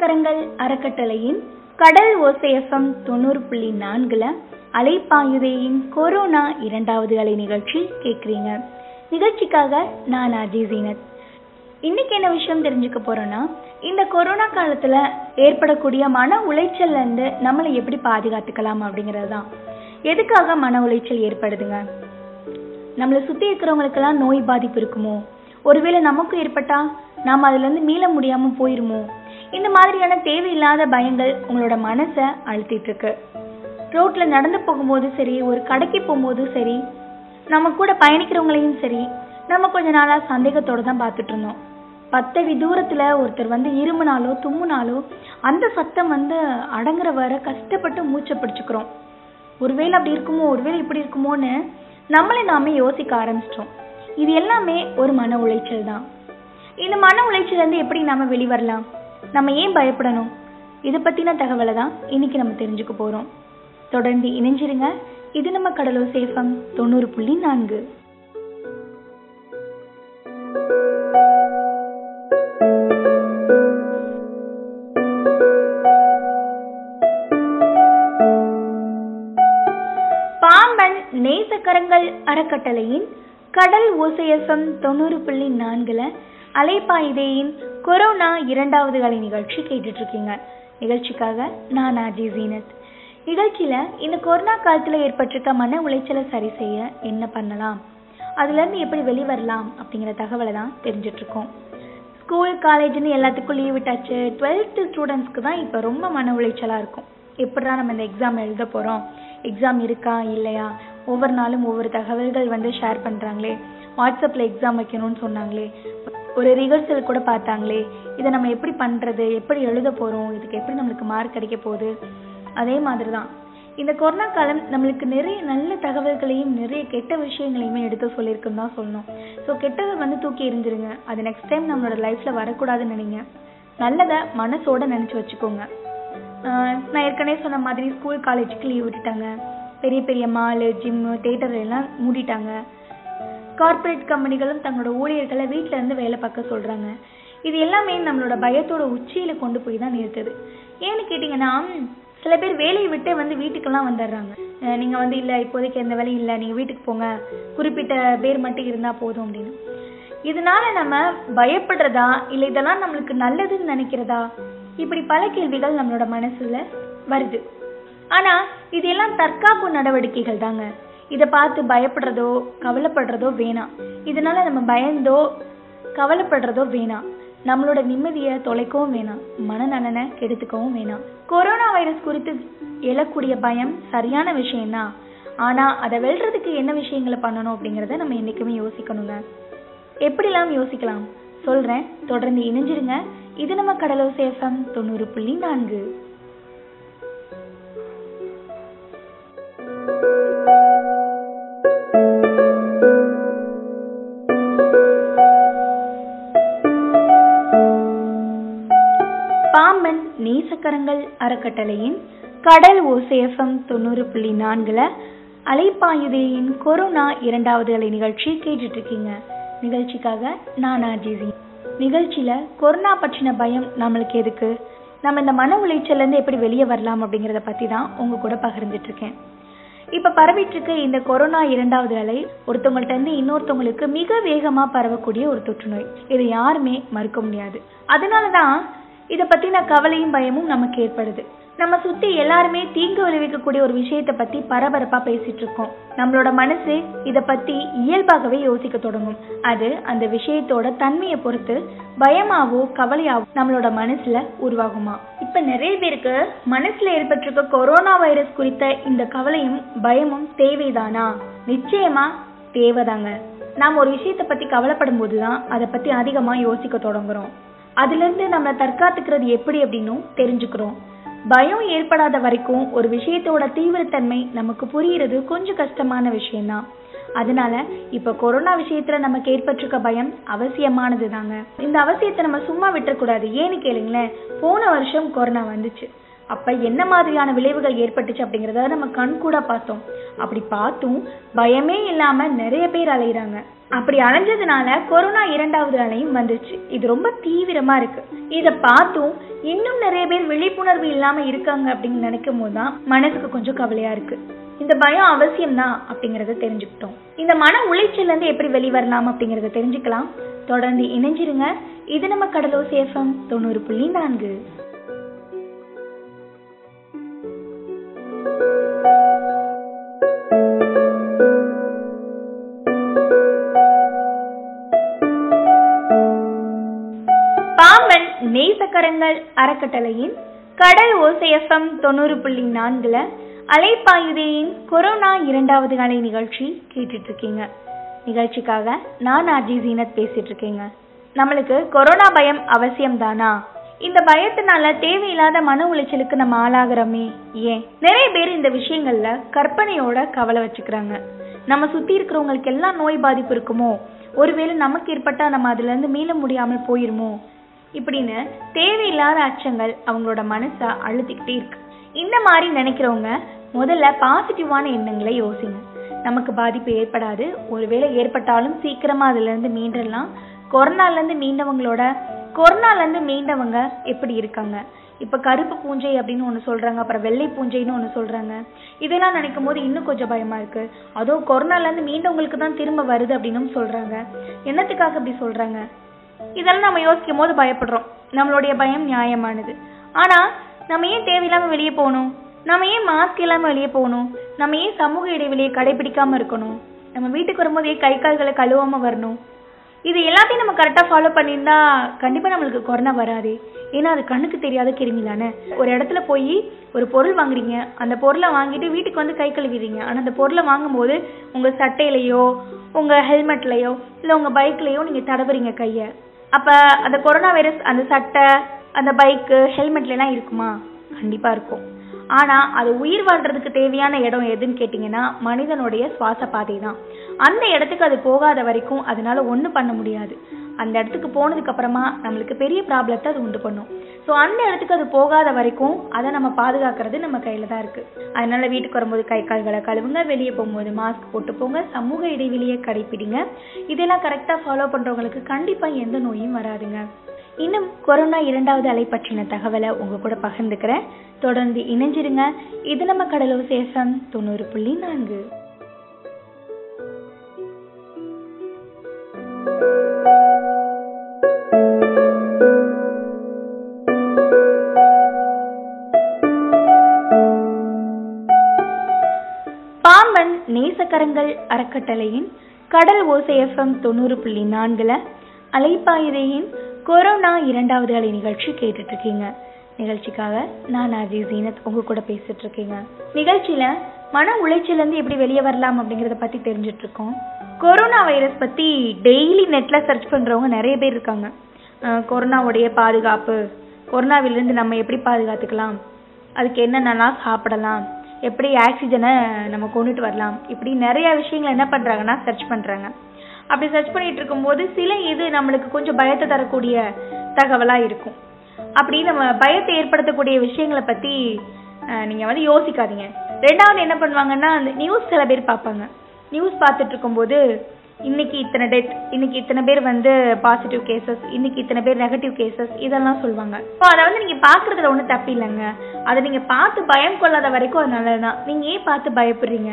நேசக்கரங்கள் அறக்கட்டளையின் கடல் ஓசைஎஃப்எம் தொண்ணூறு புள்ளி நான்குல அலைப்பாயுதேயின் கொரோனா இரண்டாவது அலை நிகழ்ச்சி கேட்குறீங்க. நிகழ்ச்சிக்காக நான் அஜய் ஜீனத். இன்னைக்கு என்ன விஷயம் தெரிஞ்சுக்க போறோம்னா இந்த கொரோனா காலத்துல ஏற்படக்கூடிய மன உளைச்சல்ல இருந்து நம்மளை எப்படி பாதுகாத்துக்கலாம் அப்படிங்கிறது தான் எதுக்காக மன உளைச்சல் ஏற்படுதுங்க? நம்மளை சுத்தி இருக்கிறவங்களுக்கெல்லாம் நோய் பாதிப்பு இருக்குமோ? ஒருவேளை நமக்கும் ஏற்பட்டா நாம் அதுல இருந்து மீள முடியாம போயிருமோ? இந்த மாதிரியான தேவையில்லாத பயங்கள் உங்களோட மனசை அழுத்திட்டு இருக்கு ரோட்ல நடந்து போகும்போது சரி ஒரு கடைக்கு போகும்போது சரி நம்ம கூட பயணிக்கிறவங்களையும் சரி நம்ம கொஞ்ச நாளா சந்தேகத்தோட தான் பார்த்துட்டு இருந்தோம் பத்தடி தூரத்துல ஒருத்தர் வந்து இருமுனாலோ தும்முனாலோ அந்த சத்தம் வந்து அடங்குற வர கஷ்டப்பட்டு மூச்சை பிடிச்சுக்கிறோம். ஒருவேளை அப்படி இருக்குமோ ஒருவேளை இப்படி இருக்குமோன்னு நம்மளே நாமே யோசிக்க ஆரம்பிச்சிட்டோம். இது எல்லாமே ஒரு மன உளைச்சல் தான். இந்த மன உளைச்சல் இருந்து எப்படி நாம வெளிவரலாம்? நம்ம ஏன் பயப்படணும்? இதை பத்தின தகவலை தான் இன்னைக்கு நம்ம தெரிஞ்சுக்க போறோம். தொடர்ந்து இணைஞ்சிருங்க. இது நம்ம கடலோ சேஃபம் தொண்ணூறு புள்ளி நான்கு. பாம்பன் நேசக்கரங்கள் அறக்கட்டளையின் கடல் ஓசைஎஃப்எம் தொண்ணூறு புள்ளி நான்குல அலைப்பாயுதேயின் கொரோனா இரண்டாவது கலை நிகழ்ச்சி கேட்டுட்டு இருக்கீங்க நிகழ்ச்சிக்காக நான் அஜய் ஜீனத். நிகழ்ச்சியில இந்த கொரோனா காலத்துல ஏற்பட்டிருக்க மன உளைச்சலை சரி செய்ய என்ன பண்ணலாம்? அதுல இருந்து எப்படி வெளிவரலாம் அப்படிங்கிற தகவலை தான் தெரிஞ்சுட்டு இருக்கோம் ஸ்கூல் காலேஜ்னு எல்லாத்துக்கும் லீவ் விட்டாச்சு. டுவெல்த்து ஸ்டூடெண்ட்ஸ்க்கு தான் இப்போ ரொம்ப மன உளைச்சலா இருக்கும். எப்படா நம்ம இந்த எக்ஸாம் எழுத போறோம்? எக்ஸாம் இருக்கா இல்லையா? ஒவ்வொரு நாளும் ஒவ்வொரு தகவல்கள் வந்து ஷேர் பண்றாங்களே. வாட்ஸ்அப்ல எக்ஸாம் வைக்கணும்னு சொன்னாங்களே. ஒரு ரிஹர்சல் கூட பார்த்தாங்களே இதை நம்ம எப்படி பண்ணுறது எப்படி எழுத போகிறோம் இதுக்கு எப்படி நம்மளுக்கு மார்க் கிடைக்க போகுது? அதே மாதிரி தான் இந்த கொரோனா காலம் நம்மளுக்கு நிறைய நல்ல தகவல்களையும் நிறைய கெட்ட விஷயங்களையுமே எடுத்து சொல்லியிருக்குன்னு தான் சொல்லணும். ஸோ கெட்டதை வந்து தூக்கி எரிஞ்சிருங்க அது நெக்ஸ்ட் டைம் நம்மளோட லைஃப்பில் வரக்கூடாதுன்னு நினைங்க. நல்லதை மனசோட நினச்சி வச்சுக்கோங்க. நான் ஏற்கனவே சொன்ன மாதிரி ஸ்கூல் காலேஜுக்கு லீவ் விட்டுட்டாங்க. பெரிய பெரிய மாலு ஜிம்மு தேட்டர் எல்லாம் மூடிட்டாங்க. கார்ப்பரேட் கம்பெனிகளும் தங்களோட ஊழியர்களை வீட்டில இருந்து வேலை பார்க்க சொல்றாங்க. இது எல்லாமே நம்மளோட பயத்தோட உச்சியில கொண்டு போய் தான் நிறுத்துது. ஏன்னு கேட்டீங்கன்னா சில பேர் வேலையை விட்டு வந்து வீட்டுக்கெல்லாம் வந்துடுறாங்க. நீங்க வந்து இல்ல இப்போதைக்கு எந்த வேலையும் இல்ல நீங்க வீட்டுக்கு போங்க. குறிப்பிட்ட பேர் மட்டும் இருந்தா போதும் அப்படின்னு. இதனால நம்ம பயப்படுறதா இல்ல இதெல்லாம் நம்மளுக்கு நல்லதுன்னு நினைக்கிறதா? இப்படி பல கேள்விகள் நம்மளோட மனசுல வருது. ஆனா இதெல்லாம் தற்காப்பு நடவடிக்கைகள் தாங்க. இதை பார்த்து பயப்படுறதோ கவலைப்படுறதோ வேணாம். இதனால நம்ம பயந்தோ கவலைப்படுறதோ வேணாம். நம்மளோட நிம்மதியை தொலைக்கவும் வேணாம். மனநலனை கெடுத்துக்கவும் வேணாம். கொரோனா வைரஸ் குறித்து எழக்கூடிய பயம் சரியான விஷயம்தான். ஆனால் அதை வெல்றதுக்கு என்ன விஷயங்களை பண்ணணும் அப்படிங்கிறத நம்ம என்னைக்குமே யோசிக்கணுங்க. எப்படிலாம் யோசிக்கலாம்? சொல்கிறேன் தொடர்ந்து இணைஞ்சிருங்க. இது நம்ம கடலோ சேஃபம் தொண்ணூறு புள்ளி நான்கு. நேசக்கரங்கள் அறக்கட்டளையின் கடல் ஓசேஃபம் தொண்ணூறு புள்ளி நான்குல அலைப்பாயுதேயின் கொரோனா இரண்டாவது அலை நிகழ்ச்சி கேட்டுட்டு இருக்கீங்க நிகழ்ச்சிக்காக நான் ஆர்ஜிசி. நிகழ்ச்சியில கொரோனா பற்றின பயம் நம்மளுக்கு எதுக்கு? நம்ம இந்த மன உளைச்சல்ல இருந்து எப்படி வெளியே வரலாம் அப்படிங்கறத பத்தி தான் உங்க கூட பகிர்ந்துட்டு இருக்கேன் இப்ப பரவிட்டு இருக்க இந்த கொரோனா இரண்டாவது அலை ஒருத்தவங்கள்ட்ட இருந்து இன்னொருத்தவங்களுக்கு மிக வேகமா பரவக்கூடிய ஒரு தொற்று நோய் இதை யாருமே மறுக்க முடியாது. அதனாலதான் இதை பத்தின கவலையும் பயமும் நமக்கு ஏற்படுது. நம்ம சுத்தி எல்லாருமே தீங்கு விளைவிக்கக்கூடிய ஒரு விஷயத்தை பத்தி பரபரப்பா பேசிட்டு இருக்கோம். நம்மளோட மனசு இதை பத்தி இயல்பாகவே யோசிக்க தொடங்கும். அது அந்த விஷயத்தோட தன்மையை பொறுத்து பயமாவோ கவலையாவோ நம்மளோட மனசுல உருவாகுமா? இப்ப நிறைய பேருக்கு மனசுல ஏற்பட்டிருக்க கொரோனா வைரஸ் குறித்த இந்த கவலையும் பயமும் தேவைதானா? நிச்சயமா தேவைதாங்க. நாம் ஒரு விஷயத்தை பத்தி கவலைப்படும் போது தான் அதை பத்தி அதிகமா யோசிக்க தொடங்குறோம். அதுல இருந்து தற்காத்துக்கிறது எப்படி அப்படின்னும் தெரிஞ்சுக்கிறோம். பயம் ஏற்படாத வரைக்கும் ஒரு விஷயத்தோட தீவிரத்தன்மை நமக்கு புரியறது கொஞ்சம் கஷ்டமான விஷயம்தான். அதனால இப்ப கொரோனா விஷயத்துல நமக்கு ஏற்பட்டிருக்க பயம் அவசியமானது தாங்க இந்த அவசியத்தை நம்ம சும்மா விட்டுறக்கூடாது. ஏன்னு கேளுங்களேன் போன வருஷம் கொரோனா வந்துச்சு. அப்ப என்ன மாதிரியான விளைவுகள் ஏற்பட்டுச்சு அப்படிங்கறத நம்ம கண் கூட பார்த்தோம். அப்படி பார்த்தும் பயமே இல்லாம நிறைய பேர் அலையுறாங்க. அப்படி அலைஞ்சதுனால கொரோனா இரண்டாவது அலையும் வந்துச்சு இது ரொம்ப தீவிரமா இருக்கு. இத பார்த்தும் இன்னும் நிறைய பேர் விழிப்புணர்வு இல்லாம இருக்காங்க அப்படின்னு நினைக்கும் போது தான் மனசுக்கு கொஞ்சம் கவலையா இருக்கு. இந்த பயம் அவசியம் தான் அப்படிங்கறத தெரிஞ்சுக்கிட்டோம். இந்த மன உளைச்சல் இருந்து எப்படி வெளிவரலாம் அப்படிங்கறத தெரிஞ்சுக்கலாம். தொடர்ந்து இணைஞ்சிருங்க. இது நம்ம கடலோ சேஃபம் தொண்ணூறு புள்ளி நான்கு. நேசக்கரங்கள் அறக்கட்டளையின் கடல் ஓசைஎஃப்எம் தொண்ணூறு புள்ளி நான்குல அலைப்பாயுதேயின் கொரோனா இரண்டாவது அலை நிகழ்ச்சி கேட்டுட்டு இருக்கீங்க நிகழ்ச்சிக்காக நான் ஆர்ஜி ஜீனத் பேசிட்டு இருக்கேங்க நம்மளுக்கு கொரோனா பயம் அவசியம் தானா இந்த பயத்தினால தேவையில்லாத மன உளைச்சலுக்கு நம்ம ஆளாகிறோமே. ஏன்? நிறைய பேர் இந்த விஷயங்கள்ல கற்பனையோட கவலை வச்சுக்கிறாங்க. நம்ம சுத்தி இருக்கிறவங்களுக்கு எல்லாம் நோய் பாதிப்பு இருக்குமோ? ஒருவேளை நமக்கு ஏற்பட்டா நம்ம அதுல இருந்து மீள முடியாமல் போயிருமோ? இப்படின்னு தேவையில்லாத அச்சங்கள் அவங்களோட மனசை அழுத்திக்கிட்டே இருக்கு. இந்த மாதிரி நினைக்கிறவங்க முதல்ல பாசிட்டிவான எண்ணங்களை யோசிங்க. நமக்கு பாதிப்பு ஏற்படாது. ஒருவேளை ஏற்பட்டாலும் சீக்கிரமா அதுல இருந்து மீண்டலாம் கொரோனால இருந்து மீண்டவங்களோட கொரோனால இருந்து மீண்டவங்க எப்படி இருக்காங்க? இப்ப கருப்பு பூஞ்சை அப்படின்னு ஒன்று சொல்றாங்க அப்புறம் வெள்ளை பூஞ்சைன்னு ஒன்று சொல்றாங்க. இதெல்லாம் நினைக்கும் போது இன்னும் கொஞ்சம் பயமா இருக்கு. அதுவும் கொரோனால இருந்து மீண்டவங்களுக்கு தான் திரும்ப வருது அப்படின்னு சொல்றாங்க. என்னத்துக்காக இப்படி சொல்றாங்க? இதெல்லாம் நம்ம யோசிக்கும் போது பயப்படுறோம். நம்மளுடைய பயம் நியாயமானது. ஆனா நம்ம ஏன் தேவையில்லாம வெளியே போகணும்? நம்ம ஏன் மாஸ்க் இல்லாம வெளியே போகணும்? நம்ம ஏன் சமூக இடைவெளியை கடைபிடிக்காம இருக்கணும்? நம்ம வீட்டுக்கு வரும்போது ஏன் கை கால்களை கழுவாம வரணும்? இது எல்லாத்தையும் நம்ம கரெக்டா ஃபாலோ பண்ணியிருந்தா கண்டிப்பா நம்மளுக்கு கொரோனா வராது. ஏன்னா அது கண்ணுக்கு தெரியாத கிருமி தானே. ஒரு இடத்துல போய் ஒரு பொருள் வாங்குறீங்க. அந்த பொருளை வாங்கிட்டு வீட்டுக்கு வந்து கை கழுவிடுறீங்க. ஆனா அந்த பொருளை வாங்கும்போது உங்க சட்டையிலையோ உங்க ஹெல்மெட்லயோ இல்ல உங்க பைக்லயோ நீங்க தடவுறீங்க கையை. அப்ப அந்த கொரோனா வைரஸ் அந்த சட்டை அந்த பைக்கு ஹெல்மெட்ல எல்லாம் இருக்குமா? கண்டிப்பா இருக்கும். ஆனா அது உயிர் வாழ்றதுக்கு தேவையான இடம் எதுன்னு கேட்டிங்கன்னா மனிதனுடைய சுவாச பாதை தான். அந்த இடத்துக்கு அது போகாத வரைக்கும் அதனால ஒன்றும் பண்ண முடியாது. அந்த இடத்துக்கு போனதுக்கு அப்புறமா நம்மளுக்கு பெரிய ப்ராப்ளத்தை அது உண்டு பண்ணும். ஸோ அந்த இடத்துக்கு அது போகாத வரைக்கும் அதை நம்ம பாதுகாக்கிறது நம்ம கையில தான் இருக்கு. அதனால வீட்டுக்கு வரும்போது கை கால்களை கழுவுங்க வெளியே போகும்போது மாஸ்க் போட்டு போங்க சமூக இடைவெளியை கடைப்பிடிங்க. இதெல்லாம் கரெக்டா ஃபாலோ பண்றவங்களுக்கு கண்டிப்பா எந்த நோயும் வராதுங்க. இன்னும் கொரோனா இரண்டாவது அலை பற்றின தகவலை உங்க கூட பகிர்ந்துக்கிறேன். தொடர்ந்து இணைஞ்சிருங்க. இது நம்ம கடலூர் சேசம் தொண்ணூறு புள்ளி நான்கு. அறக்கட்டளையின் கடல் ஓசை எஃப்எம் தொண்ணூறு புள்ளி நான்குல அலைப்பாயுதையின் கொரோனா இரண்டாவது அலை நிகழ்ச்சி கேட்டுட்டு இருக்கீங்க நிகழ்ச்சிக்காக நான் அஜய் ஜீனத் உங்க கூட பேசிட்டு இருக்கீங்க நிகழ்ச்சியில மன உளைச்சல இருந்து எப்படி வெளியே வரலாம் அப்படிங்கறத பத்தி தெரிஞ்சுட்டு இருக்கோம் கொரோனா வைரஸ் பத்தி டெய்லி நெட்ல சர்ச் பண்றவங்க நிறைய பேர் இருக்காங்க. கொரோனாவுடைய பாதுகாப்பு கொரோனாவிலிருந்து நம்ம எப்படி பாதுகாத்துக்கலாம் அதுக்கு என்னென்னலாம் சாப்பிடலாம் எப்படி ஆக்சிஜனை நம்ம கொண்டுட்டு வரலாம். இப்படி நிறைய விஷயங்களை என்ன பண்ணுறாங்கன்னா சர்ச் பண்ணுறாங்க அப்படி சர்ச் பண்ணிட்டு இருக்கும்போது சில இது நம்மளுக்கு கொஞ்சம் பயத்தை தரக்கூடிய தகவலாக இருக்கும். அப்படி நம்ம பயத்தை ஏற்படுத்தக்கூடிய விஷயங்களை பற்றி நீங்கள் வந்து யோசிக்காதீங்க. ரெண்டாவது என்ன பண்ணுவாங்கன்னா அந்த நியூஸ் சில பேர் பார்ப்பாங்க. நியூஸ் பார்த்துட்டு இருக்கும்போது இன்னைக்கு இத்தனை டெத் இன்னைக்கு இத்தனை பேர் வந்து பாசிட்டிவ் கேசஸ் இன்னைக்கு இத்தனை பேர் நெகட்டிவ் கேசஸ் இதெல்லாம் சொல்லுவாங்க இப்போ அதை வந்து நீங்க பாக்குறதுல ஒன்றும் தப்பு இல்லைங்க. அதை நீங்க பார்த்து பயம் கொள்ளாத வரைக்கும் அது நல்லதுதான் நீங்க ஏன் பார்த்து பயப்படுறீங்க?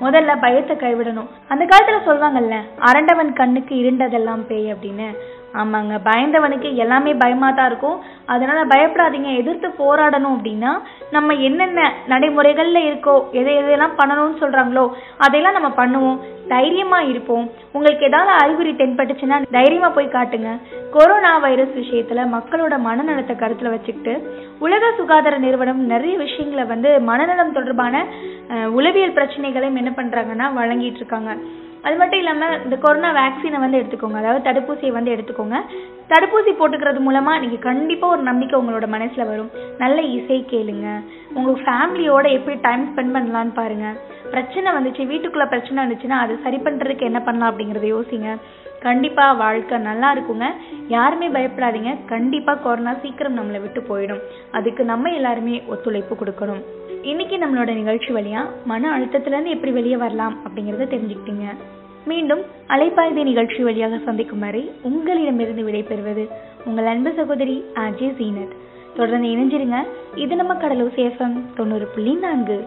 முதல்ல பயத்தை கைவிடணும். அந்த காலத்துல சொல்லுவாங்கல்ல அரண்டவன் கண்ணுக்கு இருண்டதெல்லாம் பேய் அப்படின்னு. ஆமாங்க. பயந்தவனுக்கு எல்லாமே பயமா தான் இருக்கும். அதனால பயப்படாதீங்க. எதிர்த்து போராடணும் அப்படின்னா நம்ம என்னென்ன நடைமுறைகள்ல இருக்கோ எதை எதையெல்லாம் பண்ணணும்னு சொல்றாங்களோ அதையெல்லாம் நம்ம பண்ணுவோம். தைரியமா இருப்போம். உங்களுக்கு ஏதாவது அறிகுறி தென்பட்டுச்சுன்னா தைரியமா போய் காட்டுங்க. கொரோனா வைரஸ் விஷயத்துல மக்களோட மனநலத்தை கருத்துல வச்சுக்கிட்டு உலக சுகாதார நிறுவனம் நிறைய விஷயங்களை வந்து மனநலம் தொடர்பான உளவியல் பிரச்சனைகளையும் என்ன பண்றாங்கன்னா வழங்கிட்டு இருக்காங்க. அது மட்டும் இல்லாமல் இந்த கொரோனா வேக்சினை வந்து எடுத்துக்கோங்க. அதாவது தடுப்பூசியை வந்து எடுத்துக்கோங்க. தடுப்பூசி போட்டுக்கிறது மூலமா நீங்கள் கண்டிப்பாக ஒரு நம்பிக்கை உங்களோட மனசில் வரும். நல்ல இசை கேளுங்க. உங்கள் ஃபேமிலியோட எப்படி டைம் ஸ்பெண்ட் பண்ணலான்னு பாருங்க. பிரச்சனை வந்துச்சு வீட்டுக்குள்ள பிரச்சனை வந்துச்சுன்னா அது சரி பண்ணுறதுக்கு என்ன பண்ணலாம் அப்படிங்கிறத யோசிங்க. கண்டிப்பாக வாழ்க்கை நல்லா இருக்குங்க. யாருமே பயப்படாதீங்க. கண்டிப்பாக கொரோனா சீக்கிரம் நம்மளை விட்டு போயிடும். அதுக்கு நம்ம எல்லாருமே ஒத்துழைப்பு கொடுக்கணும். இன்னைக்கு நம்மளோட நிகழ்ச்சி வழியா மன அழுத்தத்திலேருந்து எப்படி வெளியே வரலாம் அப்படிங்கிறத தெரிஞ்சுக்கிட்டீங்க. மீண்டும் அலைப்பாய்தி நிகழ்ச்சி வழியாக சந்திக்கும் வரை உங்களிடமிருந்து விடைபெறுவது உங்கள் அன்பு சகோதரி ஆர்ஜே ஜீனத். தொடர்ந்து இணைஞ்சிருங்க. இது நம்ம கடலூர் சேஃபம் தொண்ணூறு புள்ளி நான்கு.